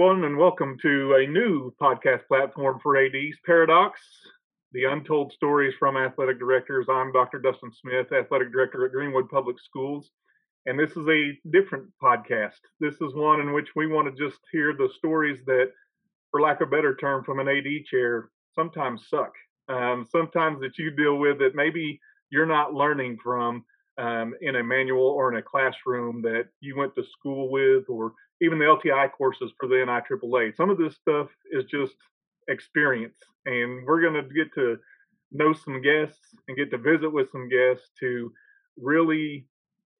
everyone, and welcome to a new podcast platform for ADs, Pairadocs, the untold stories from athletic directors. I'm Dr. Dustin Smith, athletic director at Greenwood Public Schools, and this is a different podcast. This is one in which we want to just hear the stories that, for lack of a better term, from an AD chair, sometimes suck. Um, sometimes that you deal with that maybe you're not learning from um, in a manual or in a classroom that you went to school with, or even the LTI courses for the NIAAA. Some of this stuff is just experience, and we're going to get to know some guests and get to visit with some guests to really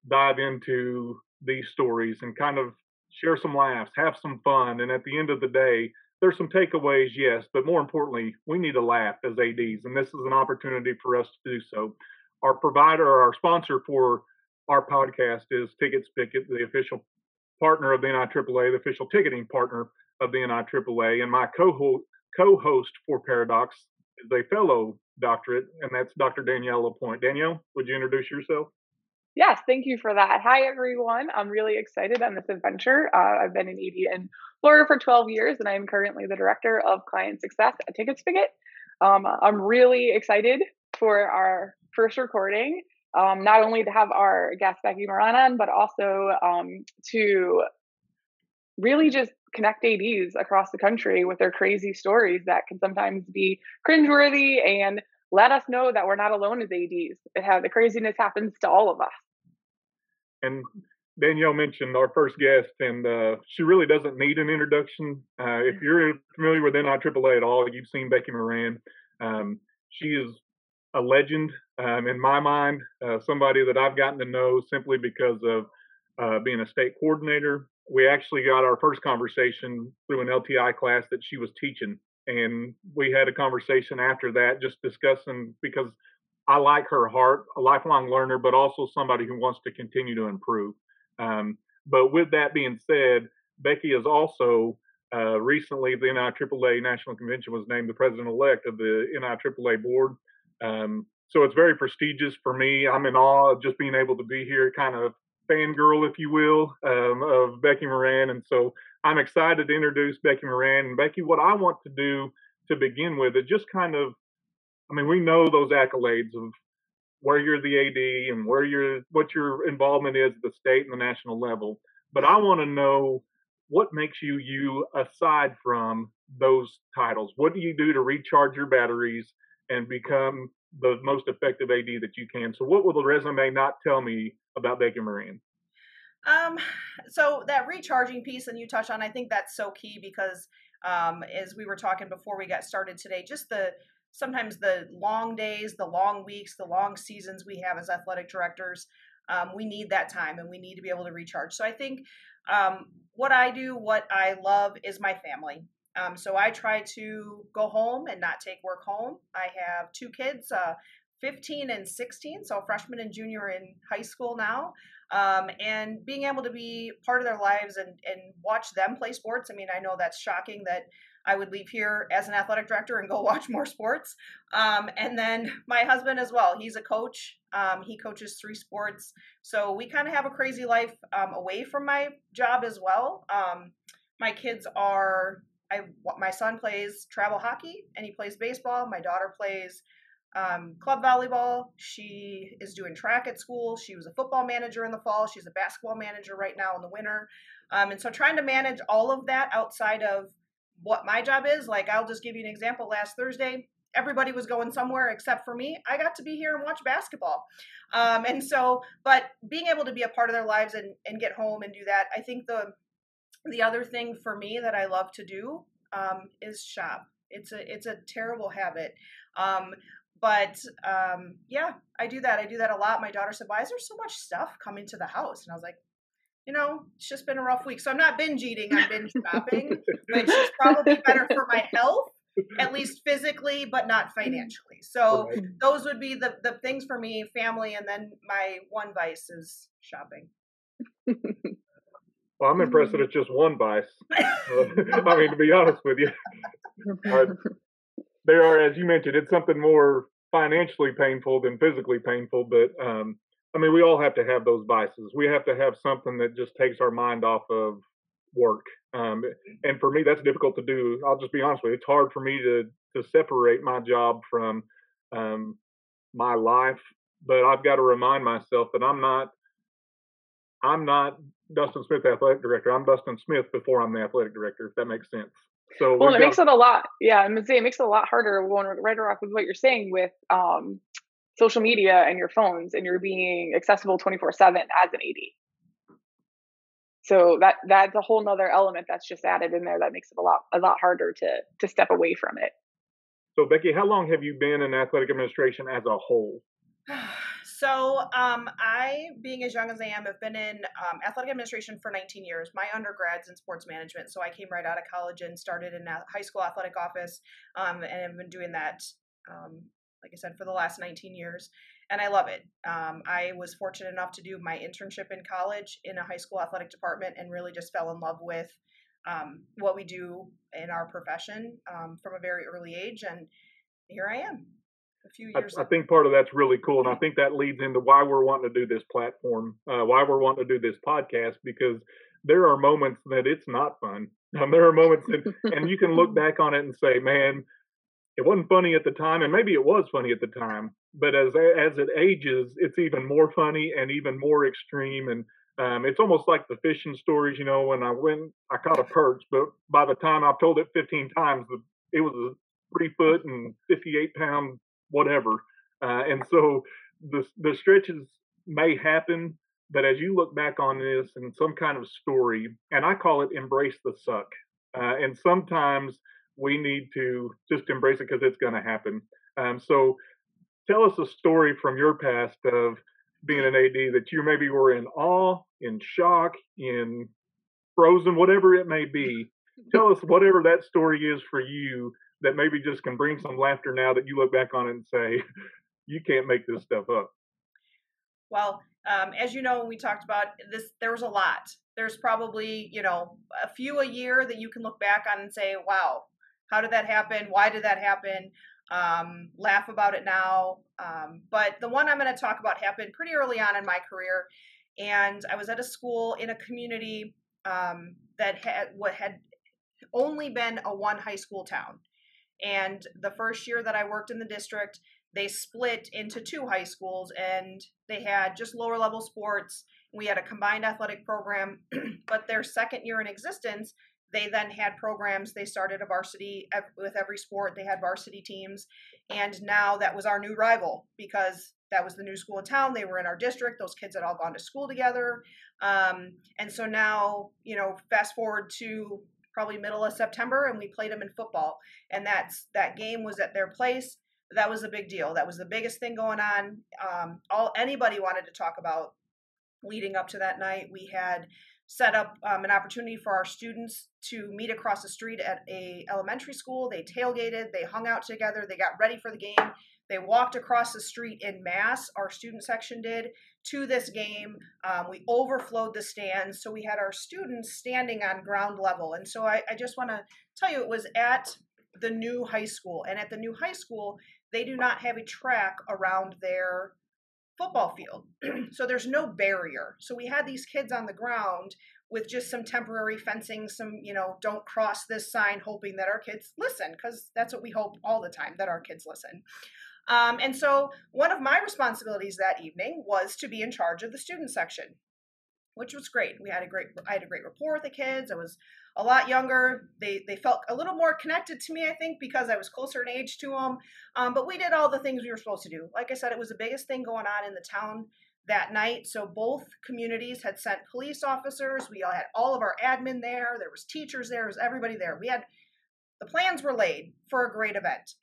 dive into these stories and kind of share some laughs, have some fun, and at the end of the day, there's some takeaways, yes, but more importantly, we need to laugh as ADs, and this is an opportunity for us to do so our provider our sponsor for our podcast is Ticket Spicket, the official partner of the NIAAA, the official ticketing partner of the NIAAA, and my co-host, co-host for Pairadocs is a fellow doctorate, and that's Dr. Danielle Lapointe. Danielle, would you introduce yourself? Yes, thank you for that. Hi, everyone. I'm really excited on this adventure. Uh, I've been in ED in Florida for 12 years, and I am currently the director of client success at Ticket Spicket. Um, I'm really excited for our first recording, um, not only to have our guest Becky Moran on, but also um, to really just connect ADs across the country with their crazy stories that can sometimes be cringeworthy and let us know that we're not alone as ADs. It has, the craziness happens to all of us. And Danielle mentioned our first guest, and uh, she really doesn't need an introduction. Uh, if you're familiar with NIAAA at all, you've seen Becky Moran. Um, she is a legend um, in my mind, uh, somebody that I've gotten to know simply because of uh, being a state coordinator. We actually got our first conversation through an LTI class that she was teaching. And we had a conversation after that, just discussing because I like her heart, a lifelong learner, but also somebody who wants to continue to improve. Um, but with that being said, Becky is also uh, recently the NIAAA National Convention was named the president elect of the NIAAA board. Um, so it's very prestigious for me. I'm in awe of just being able to be here, kind of fangirl, if you will, um, of Becky Moran. And so I'm excited to introduce Becky Moran. And Becky, what I want to do to begin with is just kind of, I mean, we know those accolades of where you're the AD and where your what your involvement is at the state and the national level. But I want to know what makes you you aside from those titles. What do you do to recharge your batteries and become the most effective AD that you can. So, what will the resume not tell me about Becky Moran? Um, so that recharging piece, and you touch on, I think that's so key because, um, as we were talking before we got started today, just the sometimes the long days, the long weeks, the long seasons we have as athletic directors, um, we need that time and we need to be able to recharge. So I think um, what I do, what I love, is my family. Um, so I try to go home and not take work home. I have two kids, uh, 15 and 16, so freshman and junior in high school now. Um, and being able to be part of their lives and, and watch them play sports. I mean, I know that's shocking that I would leave here as an athletic director and go watch more sports. Um, and then my husband as well. He's a coach. Um, he coaches three sports. So we kind of have a crazy life um, away from my job as well. Um, my kids are I my son plays travel hockey and he plays baseball. My daughter plays um, club volleyball. She is doing track at school. She was a football manager in the fall. She's a basketball manager right now in the winter. Um, and so trying to manage all of that outside of what my job is, like I'll just give you an example. Last Thursday, everybody was going somewhere except for me. I got to be here and watch basketball. Um, and so, but being able to be a part of their lives and, and get home and do that, I think the the other thing for me that I love to do um, is shop. It's a it's a terrible habit. Um, but um, yeah, I do that. I do that a lot. My daughter said, "Why is there so much stuff coming to the house?" And I was like, "You know, it's just been a rough week. So I'm not binge eating. I'm binge shopping, which is probably better for my health, at least physically, but not financially. So right. those would be the the things for me: family, and then my one vice is shopping." Well, I'm impressed that it's just one vice. I mean, to be honest with you, uh, there are, as you mentioned, it's something more financially painful than physically painful. But um, I mean, we all have to have those vices. We have to have something that just takes our mind off of work. Um, and for me, that's difficult to do. I'll just be honest with you. It's hard for me to to separate my job from um, my life, but I've got to remind myself that I'm not I'm not Dustin Smith, athletic director. I'm Dustin Smith before I'm the athletic director. If that makes sense. So well, it got, makes it a lot. Yeah, I'm gonna say it makes it a lot harder going right off with what you're saying with um, social media and your phones, and you're being accessible 24 seven as an AD. So that that's a whole nother element that's just added in there that makes it a lot a lot harder to to step away from it. So Becky, how long have you been in athletic administration as a whole? So, um, I, being as young as I am, have been in um, athletic administration for 19 years. My undergrad's in sports management, so I came right out of college and started in a high school athletic office, um, and have been doing that, um, like I said, for the last 19 years, and I love it. Um, I was fortunate enough to do my internship in college in a high school athletic department, and really just fell in love with um, what we do in our profession from a very early age, and here I am a few years. I, I, think part of that's really cool, and I think that leads into why we're wanting to do this platform, uh, why we're wanting to do this podcast, because there are moments that it's not fun. Um, there are moments that, and you can look back on it and say, "Man, it wasn't funny at the time," and maybe it was funny at the time, but as as it ages, it's even more funny and even more extreme and. Um, it's almost like the fishing stories, you know. When I went, I caught a perch, but by the time I've told it 15 times, it was a three foot and 58 pound whatever. Uh, and so the the stretches may happen, but as you look back on this and some kind of story, and I call it embrace the suck. Uh, and sometimes we need to just embrace it because it's going to happen. Um, so tell us a story from your past of being an AD that you maybe were in awe, in shock, in frozen, whatever it may be. Tell us whatever that story is for you that maybe just can bring some laughter now that you look back on it and say, you can't make this stuff up? Well, um, as you know, when we talked about this. There was a lot. There's probably you know a few a year that you can look back on and say, "Wow, how did that happen? Why did that happen?" Um, laugh about it now. Um, but the one I'm going to talk about happened pretty early on in my career, and I was at a school in a community um, that had what had only been a one high school town. And the first year that I worked in the district, they split into two high schools and they had just lower level sports. We had a combined athletic program, but their second year in existence, they then had programs. They started a varsity with every sport. They had varsity teams. And now that was our new rival because that was the new school in town. They were in our district. Those kids had all gone to school together. Um, and so now, you know, fast forward to probably middle of September, and we played them in football. And that's that game was at their place. That was a big deal. That was the biggest thing going on. Um, all anybody wanted to talk about leading up to that night. We had set up um, an opportunity for our students to meet across the street at a elementary school. They tailgated, they hung out together, they got ready for the game. They walked across the street in mass, our student section did, to this game. Um, we overflowed the stands, so we had our students standing on ground level. And so I, I just want to tell you, it was at the new high school. And at the new high school, they do not have a track around their football field. so there's no barrier. So we had these kids on the ground with just some temporary fencing, some, you know, don't cross this sign, hoping that our kids listen, because that's what we hope all the time that our kids listen. Um, and so one of my responsibilities that evening was to be in charge of the student section, which was great. We had a great, I had a great rapport with the kids. I was a lot younger. They they felt a little more connected to me, I think, because I was closer in age to them. Um, but we did all the things we were supposed to do. Like I said, it was the biggest thing going on in the town that night. So both communities had sent police officers. We all had all of our admin there. There was teachers there. There was everybody there. We had the plans were laid for a great event.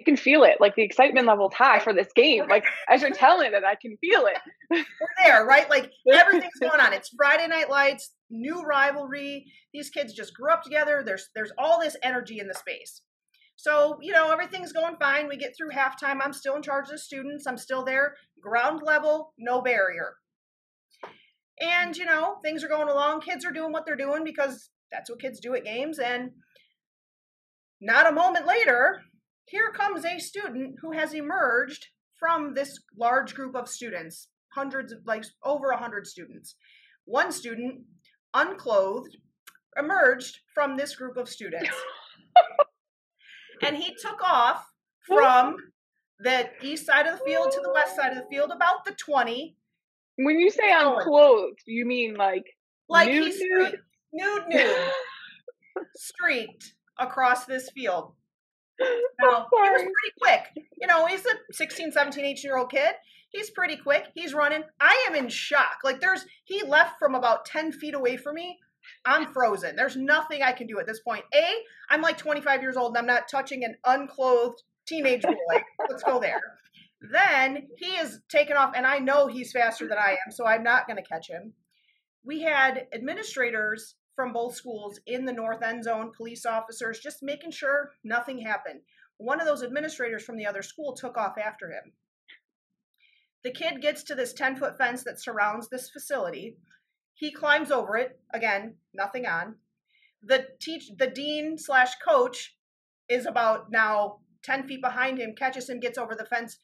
You can feel it, like the excitement level's high for this game. Like as you're telling it, I can feel it. We're there, right? Like everything's going on. It's Friday Night Lights, new rivalry. These kids just grew up together. There's there's all this energy in the space. So, you know, everything's going fine. We get through halftime. I'm still in charge of the students. I'm still there. Ground level, no barrier. And, you know, things are going along. Kids are doing what they're doing because that's what kids do at games. And not a moment later, here comes a student who has emerged from this large group of students, hundreds of like over a hundred students. One student, unclothed, emerged from this group of students. and he took off from the east side of the field to the west side of the field, about the 20. When you say unclothed, you mean like like nude, he's nude, nude, nude, streaked across this field. Now, oh, he was pretty quick. You know, he's a 16, 17, 18 year old kid. He's pretty quick. He's running. I am in shock. Like, there's, he left from about 10 feet away from me. I'm frozen. There's nothing I can do at this point. A, I'm like 25 years old and I'm not touching an unclothed teenage boy. Let's go there. Then he is taken off, and I know he's faster than I am, so I'm not going to catch him. We had administrators from both schools in the north end zone, police officers, just making sure nothing happened. One of those administrators from the other school took off after him. The kid gets to this 10 foot fence that surrounds this facility. He climbs over it. Again, nothing on. The teach the dean slash coach is about now 10 feet behind him, catches him, gets over the fence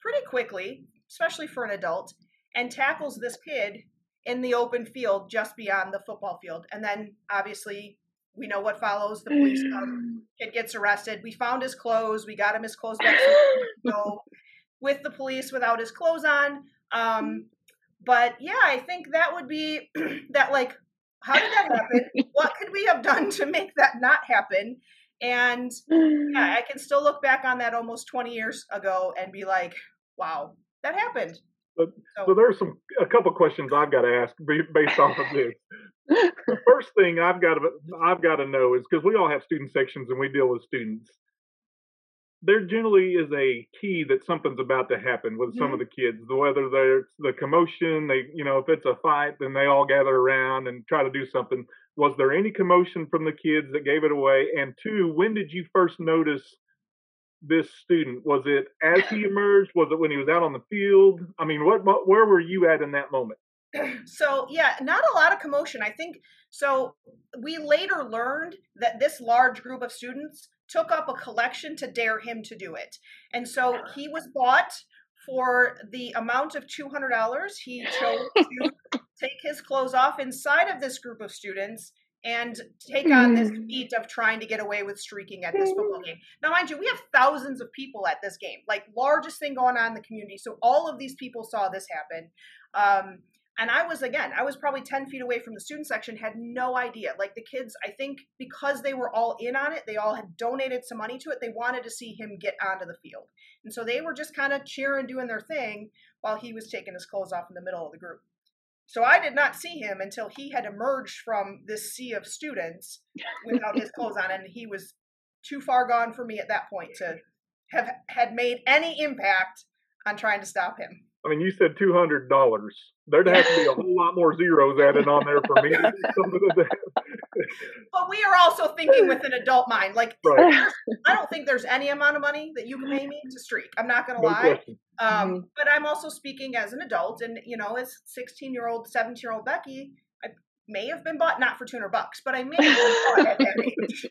pretty quickly, especially for an adult, and tackles this kid in the open field just beyond the football field. And then obviously we know what follows. The police come, kid gets arrested. We found his clothes. We got him his clothes back. So with the police without his clothes on. Um, but yeah, I think that would be that like, how did that happen? what could we have done to make that not happen? And yeah, I can still look back on that almost 20 years ago and be like, wow, that happened. But, so, so there's some a couple questions I've got to ask based off of this. the first thing I've got to I've got to know is because we all have student sections and we deal with students. There generally is a key that something's about to happen with some mm-hmm. of the kids. Whether there's the commotion, they you know if it's a fight, then they all gather around and try to do something. Was there any commotion from the kids that gave it away? And two, when did you first notice this student? Was it as he emerged? Was it when he was out on the field? I mean, what, what where were you at in that moment? So yeah, not a lot of commotion. I think so. We later learned that this large group of students took up a collection to dare him to do it, and so he was bought for the amount of two hundred dollars. He chose to take his clothes off inside of this group of students and take on this feat of trying to get away with streaking at this football game. Now, mind you, we have thousands of people at this game, like largest thing going on in the community. So all of these people saw this happen. Um, and I was again, I was probably 10 feet away from the student section, had no idea. Like the kids, I think because they were all in on it, they all had donated some money to it, they wanted to see him get onto the field. And so they were just kind of cheering, doing their thing while he was taking his clothes off in the middle of the group. So I did not see him until he had emerged from this sea of students without his clothes on, and he was too far gone for me at that point to have had made any impact on trying to stop him. I mean, you said two hundred dollars. There'd have to be a whole lot more zeros added on there for me. But we are also thinking with an adult mind. Like, right. I don't think there's any amount of money that you can pay me to streak. I'm not going to no lie. Um, mm-hmm. But I'm also speaking as an adult, and you know, as 16 year old, 17 year old Becky, I may have been bought not for 200 bucks, but I may have been bought at that age.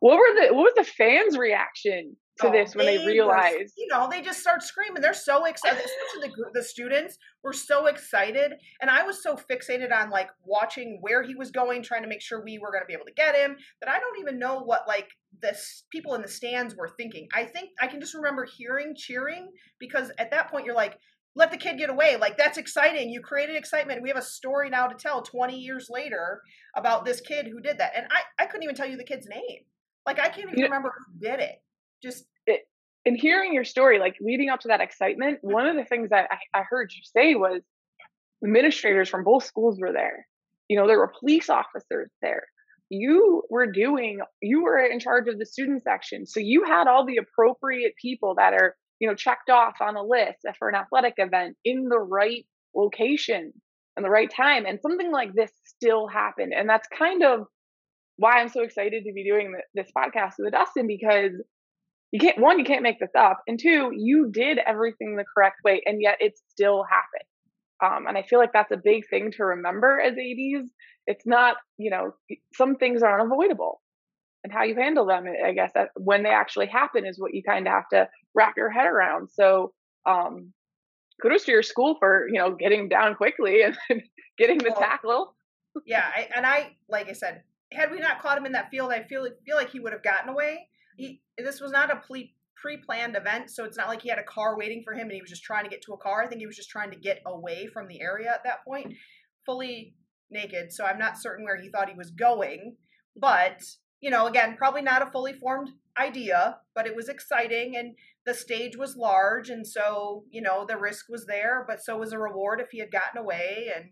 What were the what was the fans' reaction to oh, this when they, they realized? Were, you know, they just start screaming. They're so excited. Especially the the students were so excited, and I was so fixated on like watching where he was going, trying to make sure we were going to be able to get him that I don't even know what like the people in the stands were thinking. I think I can just remember hearing cheering because at that point you're like let the kid get away. Like that's exciting. You created excitement. We have a story now to tell 20 years later about this kid who did that. And I, I couldn't even tell you the kid's name. Like I can't even you remember who did it. Just it, in hearing your story, like leading up to that excitement, mm-hmm. one of the things that I, I heard you say was administrators from both schools were there. You know, there were police officers there. You were doing, you were in charge of the student section. So you had all the appropriate people that are, you know, checked off on a list for an athletic event in the right location and the right time. And something like this still happened. And that's kind of why I'm so excited to be doing this podcast with Dustin because you can't one you can't make this up and two you did everything the correct way and yet it still happened. Um, and i feel like that's a big thing to remember as ADs it's not you know some things are unavoidable and how you handle them i guess that when they actually happen is what you kind of have to wrap your head around. So um, kudos to your school for you know getting down quickly and getting the tackle. yeah I, and i like i said had we not caught him in that field, I feel feel like he would have gotten away. He, this was not a pre pre-planned event, so it's not like he had a car waiting for him and he was just trying to get to a car. I think he was just trying to get away from the area at that point, fully naked. So I'm not certain where he thought he was going, but you know, again, probably not a fully formed idea, but it was exciting and the stage was large and so, you know, the risk was there, but so was a reward if he had gotten away and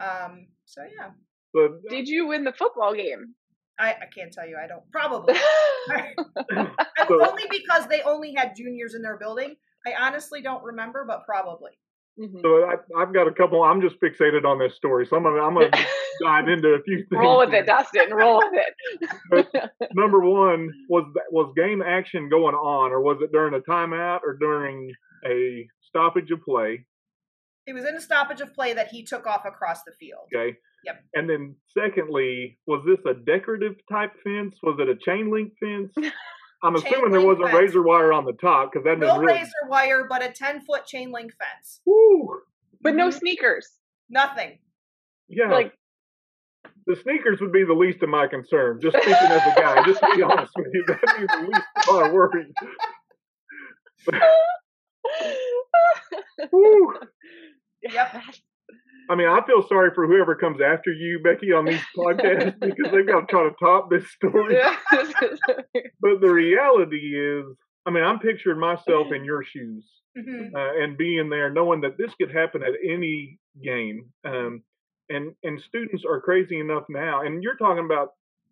um so yeah. But did you win the football game? I, I can't tell you. I don't. Probably. only because they only had juniors in their building. I honestly don't remember, but probably. Mm-hmm. So I, have got a couple. I'm just fixated on this story, so I'm gonna I'm gonna dive into a few things. Roll with it, Dustin. Roll with it. number one was was game action going on, or was it during a timeout, or during a stoppage of play? It was in a stoppage of play that he took off across the field. Okay. Yep. And then, secondly, was this a decorative type fence? Was it a chain link fence? I'm chain assuming there was a razor wire on the top because that no really... razor wire, but a ten foot chain link fence. Woo! But no mm-hmm. sneakers. Nothing. Yeah. Like the sneakers would be the least of my concern. Just speaking as a guy, just to be honest with you, that'd be the least of my worries. yep. I mean, I feel sorry for whoever comes after you, Becky, on these podcasts because they've got to try to top this story. but the reality is, I mean, I'm picturing myself in your shoes mm-hmm. uh, and being there, knowing that this could happen at any game. Um, and and students are crazy enough now, and you're talking about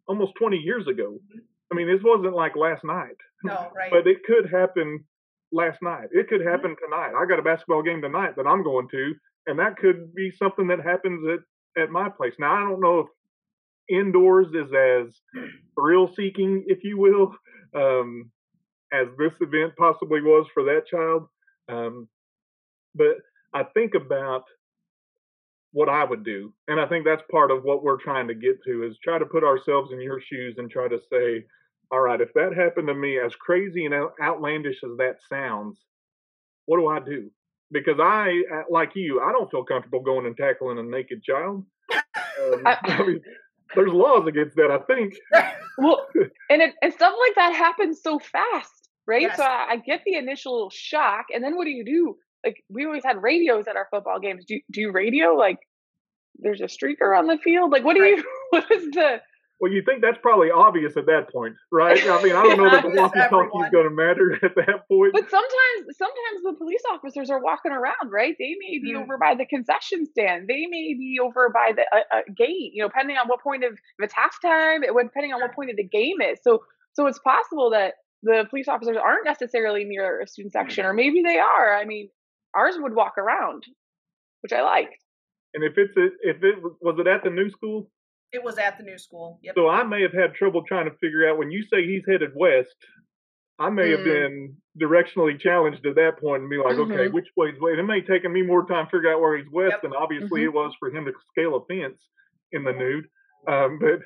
almost 20 years ago. Mm-hmm. I mean, this wasn't like last night. No, right. but it could happen last night. It could mm-hmm. happen mm-hmm. tonight. I got a basketball game tonight that I'm going to and that could be something that happens at at my place. Now I don't know if indoors is as thrill seeking, if you will, um, as this event possibly was for that child. Um, but I think about what I would do, and I think that's part of what we're trying to get to is try to put ourselves in your shoes and try to say, all right, if that happened to me, as crazy and outlandish as that sounds, what do I do? Because I, uh, like you, I don't feel comfortable going and tackling a naked child. Um, I, I mean, there's laws against that, I think. well, and it, and stuff like that happens so fast, right? Yes. So I, I, get the initial shock, and then what do you do? Like we always had radios at our football games. Do do you radio like? There's a streaker on the field. Like, what do right. you? What is the? Well, you think that's probably obvious at that point, right? I mean, I don't know that the walkie-talkie is going to matter at that point. But sometimes, sometimes the police officers are walking around, right? They may be mm. over by the concession stand. They may be over by the uh, uh, gate. You know, depending on what point of if it's halftime, it, would depending on what point of the game is. So, so it's possible that the police officers aren't necessarily near a student section, or maybe they are. I mean, ours would walk around, which I liked. And if it's a, if it was it at the new school? It was at the new school. Yep. So I may have had trouble trying to figure out when you say he's headed west. I may mm. have been directionally challenged at that point and be like, mm-hmm. okay, which way is west? It may have taken me more time to figure out where he's west yep. than obviously mm-hmm. it was for him to scale a fence in the nude. Um, but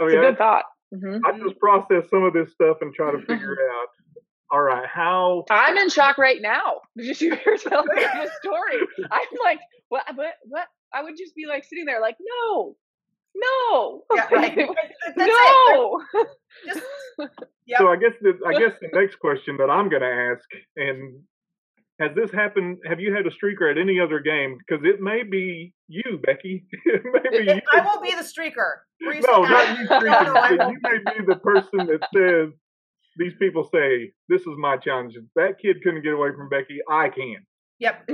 I mean, it's a good I, thought. Mm-hmm. I just process some of this stuff and try to figure out. All right, how? I'm in shock right now. Did you hear telling this story? I'm like, what? What? What? I would just be like sitting there, like, no, no. Yeah, right. no. Just, yep. So I guess the I guess the next question that I'm going to ask, and has this happened? Have you had a streaker at any other game? Because it may be you, Becky. it may be you. I won't be the streaker. No, not you, streaker. no, you may be the person that says these people say this is my challenge. If that kid couldn't get away from Becky, I can. Yep.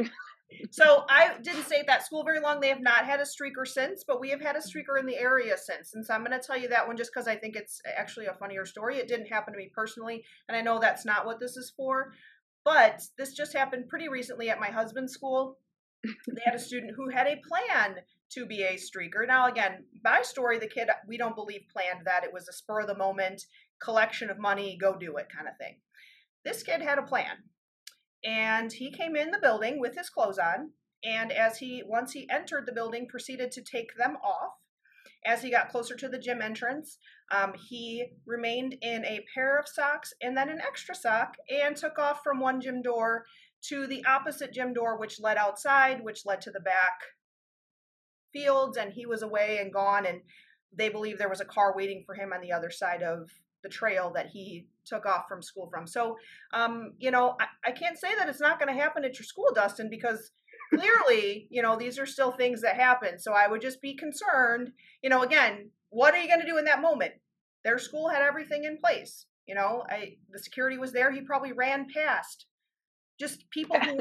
So I didn't stay at that school very long. They have not had a streaker since, but we have had a streaker in the area since. And so I'm going to tell you that one just because I think it's actually a funnier story. It didn't happen to me personally, and I know that's not what this is for. But this just happened pretty recently at my husband's school. they had a student who had a plan to be a streaker. Now, again, my story, the kid, we don't believe planned that. It was a spur of the moment collection of money, go do it kind of thing. This kid had a plan and he came in the building with his clothes on and as he once he entered the building proceeded to take them off. As he got closer to the gym entrance um, he remained in a pair of socks and then an extra sock and took off from one gym door to the opposite gym door which led outside which led to the back fields and he was away and gone and they believe there was a car waiting for him on the other side of the trail that he took off from school from. So, um, you know, I, I can't say that it's not going to happen at your school, Dustin, because clearly, you know, these are still things that happen. So I would just be concerned, you know, again, what are you going to do in that moment? Their school had everything in place. You know, I, the security was there. He probably ran past just people who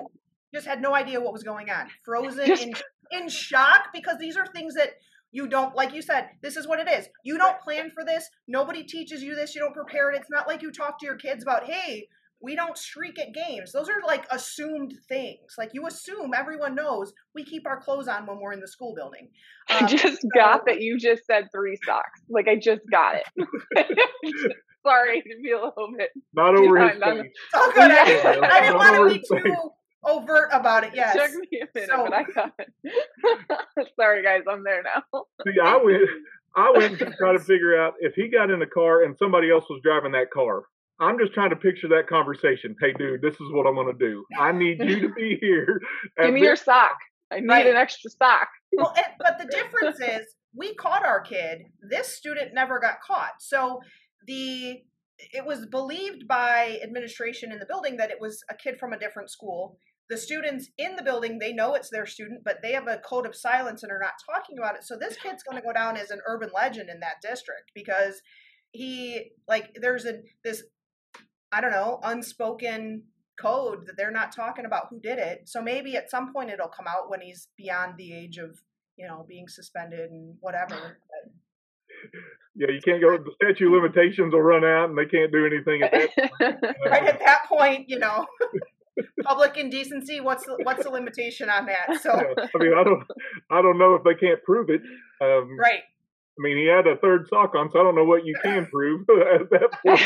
just had no idea what was going on, frozen in, in shock because these are things that you don't, like you said, this is what it is. You don't plan for this. Nobody teaches you this. You don't prepare it. It's not like you talk to your kids about, hey, we don't streak at games. Those are like assumed things. Like you assume everyone knows we keep our clothes on when we're in the school building. Um, I just so, got that you just said three socks. Like I just got it. Sorry to be a little bit. Not over his face. Oh, good. I, I didn't want to be too overt about it. Yes. It took me a minute, so, but I got it. Sorry, guys. I'm there now. See, I went. I went to try to figure out if he got in the car and somebody else was driving that car. I'm just trying to picture that conversation. Hey, dude, this is what I'm going to do. I need you to be here. Give me this- your sock. I need right. an extra sock. well, but the difference is we caught our kid. This student never got caught. So the it was believed by administration in the building that it was a kid from a different school. The students in the building, they know it's their student, but they have a code of silence and are not talking about it. So this kid's going to go down as an urban legend in that district because he like there's a this I don't know, unspoken code that they're not talking about who did it. So maybe at some point it'll come out when he's beyond the age of, you know, being suspended and whatever. yeah, you can't go. The statute of mm-hmm. limitations will run out, and they can't do anything at that. Point. right at that point, you know, public indecency. What's the, what's the limitation on that? So yeah, I mean, I don't, I don't know if they can't prove it. Um, right. I mean, he had a third sock on, so I don't know what you can prove at that point.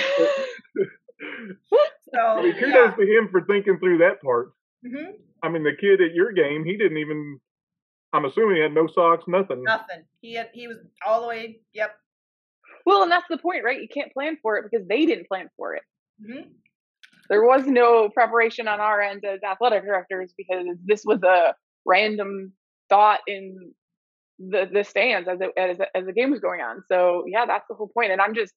so I mean, kudos yeah. to him for thinking through that part. Mm-hmm. I mean, the kid at your game, he didn't even. I'm assuming he had no socks, nothing. Nothing. He had. He was all the way. Yep. Well, and that's the point, right? You can't plan for it because they didn't plan for it. Mm-hmm. There was no preparation on our end as athletic directors because this was a random thought in the the stands as it, as as the game was going on. So yeah, that's the whole point. And I'm just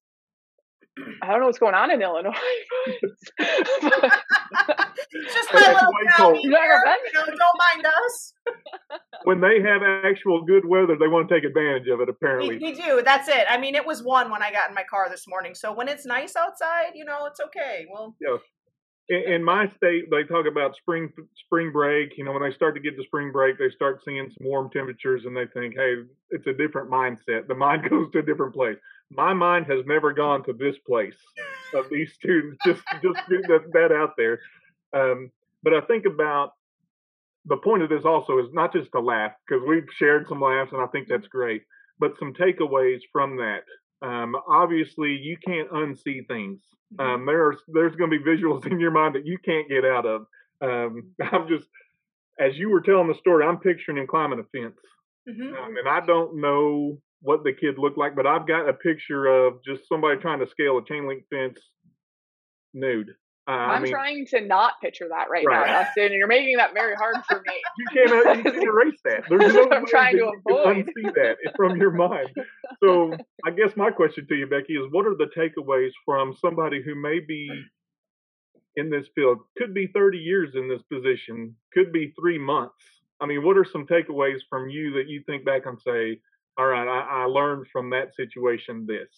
I don't know what's going on in Illinois. just my little county here, you know, don't mind us. when they have actual good weather, they want to take advantage of it. Apparently, we, we, do. That's it. I mean, it was one when I got in my car this morning. So when it's nice outside, you know, it's okay. Well, yeah. In, in my state, they talk about spring spring break. You know, when they start to get to spring break, they start seeing some warm temperatures, and they think, "Hey, it's a different mindset. The mind goes to a different place." My mind has never gone to this place of these students. Just just get that, that out there. Um, but I think about the point of this also is not just to laugh because we've shared some laughs, and I think that's great. But some takeaways from that. Um, obviously, you can't unsee things. Mm-hmm. Um, there's there's going to be visuals in your mind that you can't get out of. Um, I'm just as you were telling the story, I'm picturing him climbing a fence, mm-hmm. um, and I don't know what the kid looked like, but I've got a picture of just somebody trying to scale a chain link fence nude. Uh, I'm I mean, trying to not picture that right, right, now, Dustin, and you're making that very hard for me. you can't, uh, you can't erase that. There's no I'm trying to avoid. unsee that from your mind. So I guess my question to you, Becky, is what are the takeaways from somebody who may be in this field, could be 30 years in this position, could be three months? I mean, what are some takeaways from you that you think back and say, all right, I, I learned from that situation this?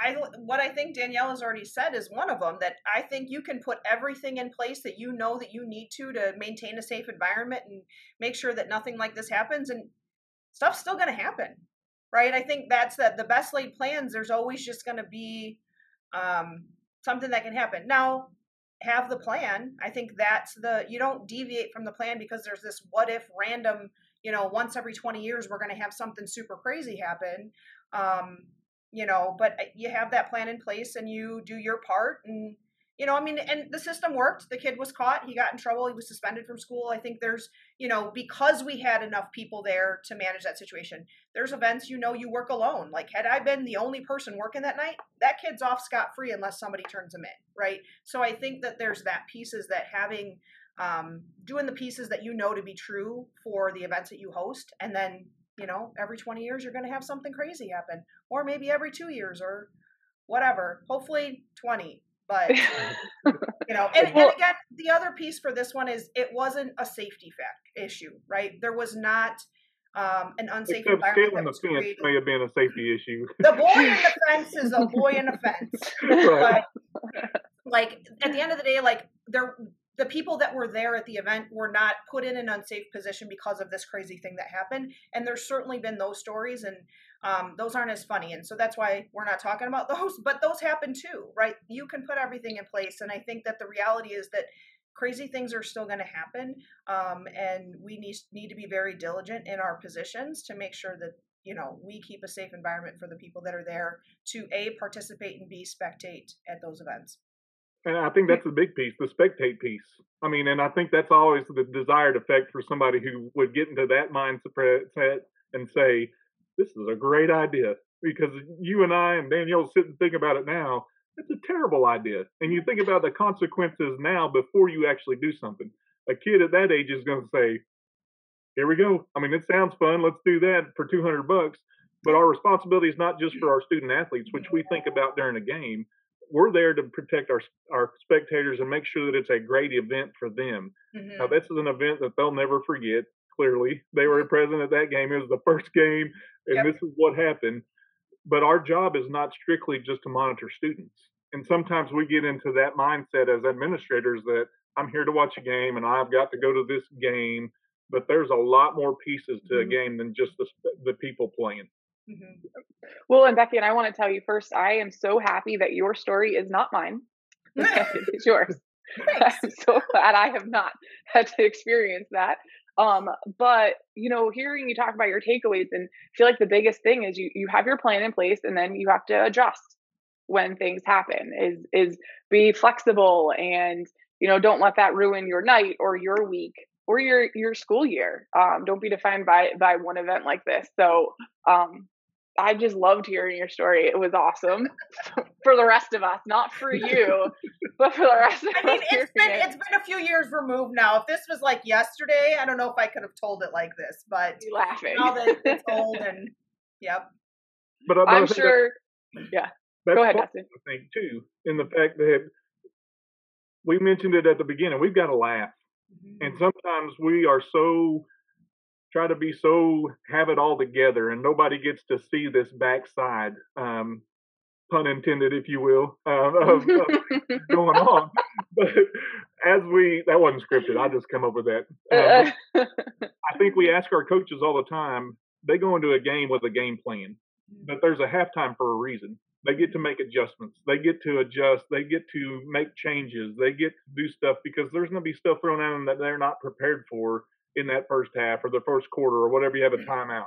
I what I think Danielle has already said is one of them that I think you can put everything in place that you know that you need to to maintain a safe environment and make sure that nothing like this happens and stuff's still going to happen right? I think that's that the best laid plans there's always just going to be um, something that can happen. Now have the plan. I think that's the you don't deviate from the plan because there's this what if random you know once every 20 years we're going to have something super crazy happen. Um, you know but uh, you have that plan in place and you do your part and you know i mean and the system worked. The kid was caught he got in trouble he was suspended from school. I think there's you know because we had enough people there to manage that situation there's events you know you work alone. Like had i been the only person working that night that kid's off scot free unless somebody turns him in right? So i think that there's that pieces that having um, doing the pieces that you know to be true for the events that you host and then you know, every 20 years you're going to have something crazy happen, or maybe every two years or whatever. Hopefully 20. But you know, and, and again, the other piece for this one is it wasn't a safety fact issue, right? There was not um, an unsafe Except environment. scaling the fence created. may have been a safety issue. The boy in the fence is a boy in a fence. Right. But like at the end of the day, like there the people that were there at the event were not put in an unsafe position because of this crazy thing that happened. And there's certainly been those stories and um, those aren't as funny. And so that's why we're not talking about those, but those happen too, right? You can put everything in place. And I think that the reality is that crazy things are still going to happen. Um, and we need, need to be very diligent in our positions to make sure that, you know, we keep a safe environment for the people that are there to A, participate and B, spectate at those events. And I think that's the big piece, the spectate piece. I mean, and I think that's always the desired effect for somebody who would get into that mindset and say, this is a great idea. Because you and I and Danielle sit and think about it now, it's a terrible idea. And you think about the consequences now before you actually do something. A kid at that age is going to say, here we go. I mean, it sounds fun. Let's do that for 200 bucks. But our responsibility is not just for our student athletes, which we think about during a game. We're there to protect our our spectators and make sure that it's a great event for them. Mhm. Now, this is an event that they'll never forget. Clearly, they were present at that game. It was the first game, and Yep. this is what happened. But our job is not strictly just to monitor students. And sometimes we get into that mindset as administrators that I'm here to watch a game and I've got to go to this game. But there's a lot more pieces to a Mhm. game than just the the people playing. Mhm. Well, and Becky, and I want to tell you first, I am so happy that your story is not mine. it is yours. Thanks. I'm so glad I have not had to experience that. Um, but you know, hearing you talk about your takeaways and feel like the biggest thing is you you have your plan in place and then you have to adjust when things happen. Is is be flexible and you know, don't let that ruin your night or your week or your your school year. Um, don't be defined by by one event like this. So um I just loved hearing your story. It was awesome for the rest of us, not for you, but for the rest of I mean, us. it's been it. it's been a few years removed now. If this was like yesterday, I don't know if I could have told it like this. But Be laughing. now that it's old and yep, But, I- but I I'm think sure. that's Go ahead, part Dustin. of the thing too, in the fact that we mentioned it at the beginning. We've got to laugh. Mm-hmm. And sometimes we are so try to be so have it all together, and nobody gets to see this backside, um, pun intended, if you will, uh, of, of going on. But as we that wasn't scripted, I just come up with that. Uh, but I think we ask our coaches all the time. They go into a game with a game plan, but there's a halftime for a reason. They get to make adjustments. They get to adjust. They get to make changes. They get to do stuff because there's going to be stuff thrown at them that they're not prepared for in that first half or the first quarter or whatever you have a mm. timeout.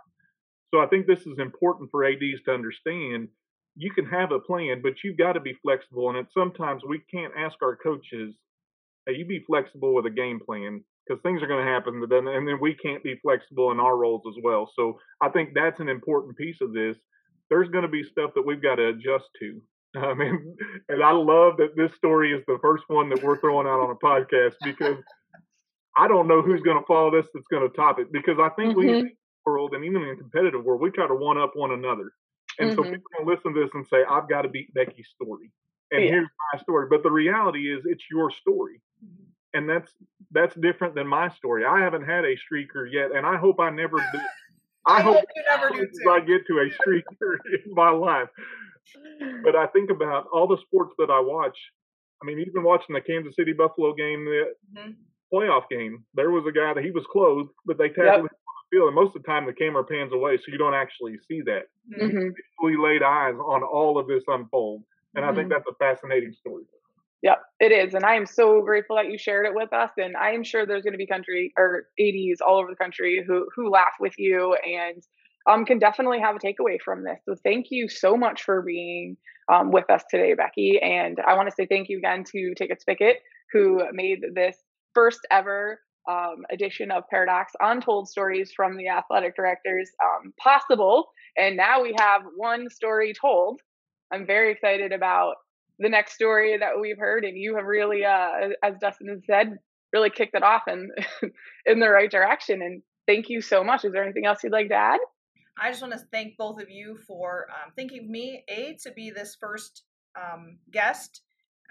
So I think this is important for ADs to understand. You can have a plan, but you've got to be flexible. And sometimes we can't ask our coaches, "Hey, you be flexible with a game plan." Because things are going to happen, then, and then we can't be flexible in our roles as well. So I think that's an important piece of this there's going to be stuff that we've got to adjust to. I mean, and I love that this story is the first one that we're throwing out on a podcast because I don't know who's going to follow this that's going to top it because I think we in Mhm. the world and even in competitive world we try to one up one another. And so Mhm. people can listen to this and say, I've got to beat Becky's story. And Yeah. here's my story. But the reality is it's your story. And that's that's different than my story. I haven't had a streaker yet, and I hope I never do. I, I hope hope you never do too. I get to a streaker in my life. But I think about all the sports that I watch. I mean, even watching the Kansas City Buffalo game, the Mhm. Playoff game, there was a guy that he was clothed, but they tackled Yep. him on the field, and most of the time the camera pans away, so you don't actually see that. Mhm. Mhm. We laid eyes on all of this unfold, and I think Mhm. that's a fascinating story. Yep, it is. And I am so grateful that you shared it with us. And I am sure there's going to be country or ADs all over the country who, who laugh with you and um, can definitely have a takeaway from this. So thank you so much for being um, with us today, Becky. And I want to say thank you again to Ticket Spicket, who made this first ever um, edition of Pairadocs Untold Stories from the Athletic Directors um, possible. And now we have one story told. I'm very excited about the next story that we've heard and you have really uh as dustin has said really kicked it off and in the right direction and thank you so much is there anything else you'd like to add I just want to thank both of you for um, thinking of me, A, to be this first um, guest.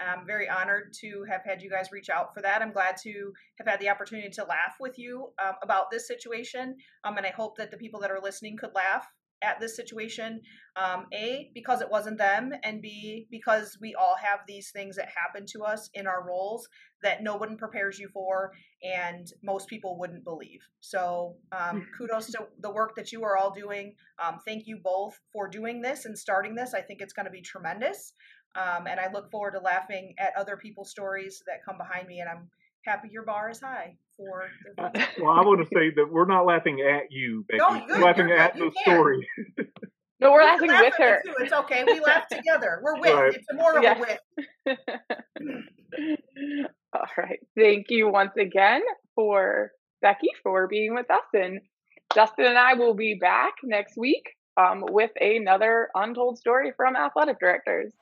I'm very honored to have had you guys reach out for that. I'm glad to have had the opportunity to laugh with you um, about this situation. Um, and I hope that the people that are listening could laugh at this situation. Um, a, because it wasn't them, and B, because we all have these things that happen to us in our roles that no one prepares you for and most people wouldn't believe. So, um, kudos to the work that you are all doing. Um, thank you both for doing this and starting this. I think it's going to be tremendous. Um, and I look forward to laughing at other people's stories that come behind me. And I'm happy your bar is high for. Uh, well, I want to say that we're not laughing at you, Becky. No, we're laughing at the story. No, we're laughing with her. Too. It's okay. We laugh together. We're with. Right. It's more of yes. a with. All right. Thank you once again for Becky for being with us. And Justin and I will be back next week um, with another untold story from athletic directors.